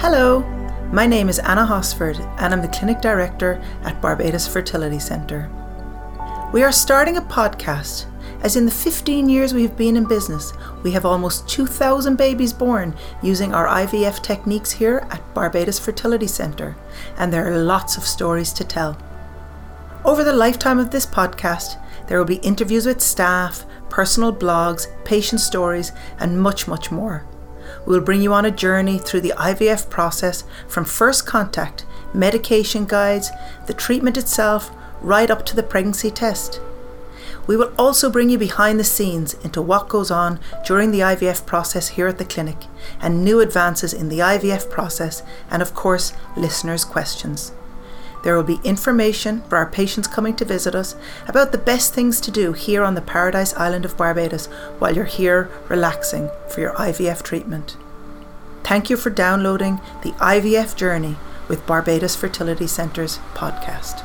Hello, my name is Anna Hosford and I'm the Clinic Director at Barbados Fertility Centre. We are starting a podcast as in the 15 years we've been in business, we have almost 2,000 babies born using our IVF techniques here at Barbados Fertility Centre, and there are lots of stories to tell. Over the lifetime of this podcast, there will be interviews with staff, personal blogs, patient stories, and much, much more. We will bring you on a journey through the IVF process from first contact, medication guides, the treatment itself, right up to the pregnancy test. We will also bring you behind the scenes into what goes on during the IVF process here at the clinic and new advances in the IVF process, and of course, listeners' questions. There will be information for our patients coming to visit us about the best things to do here on the Paradise Island of Barbados while you're here relaxing for your IVF treatment. Thank you for downloading the IVF Journey with Barbados Fertility Centre's podcast.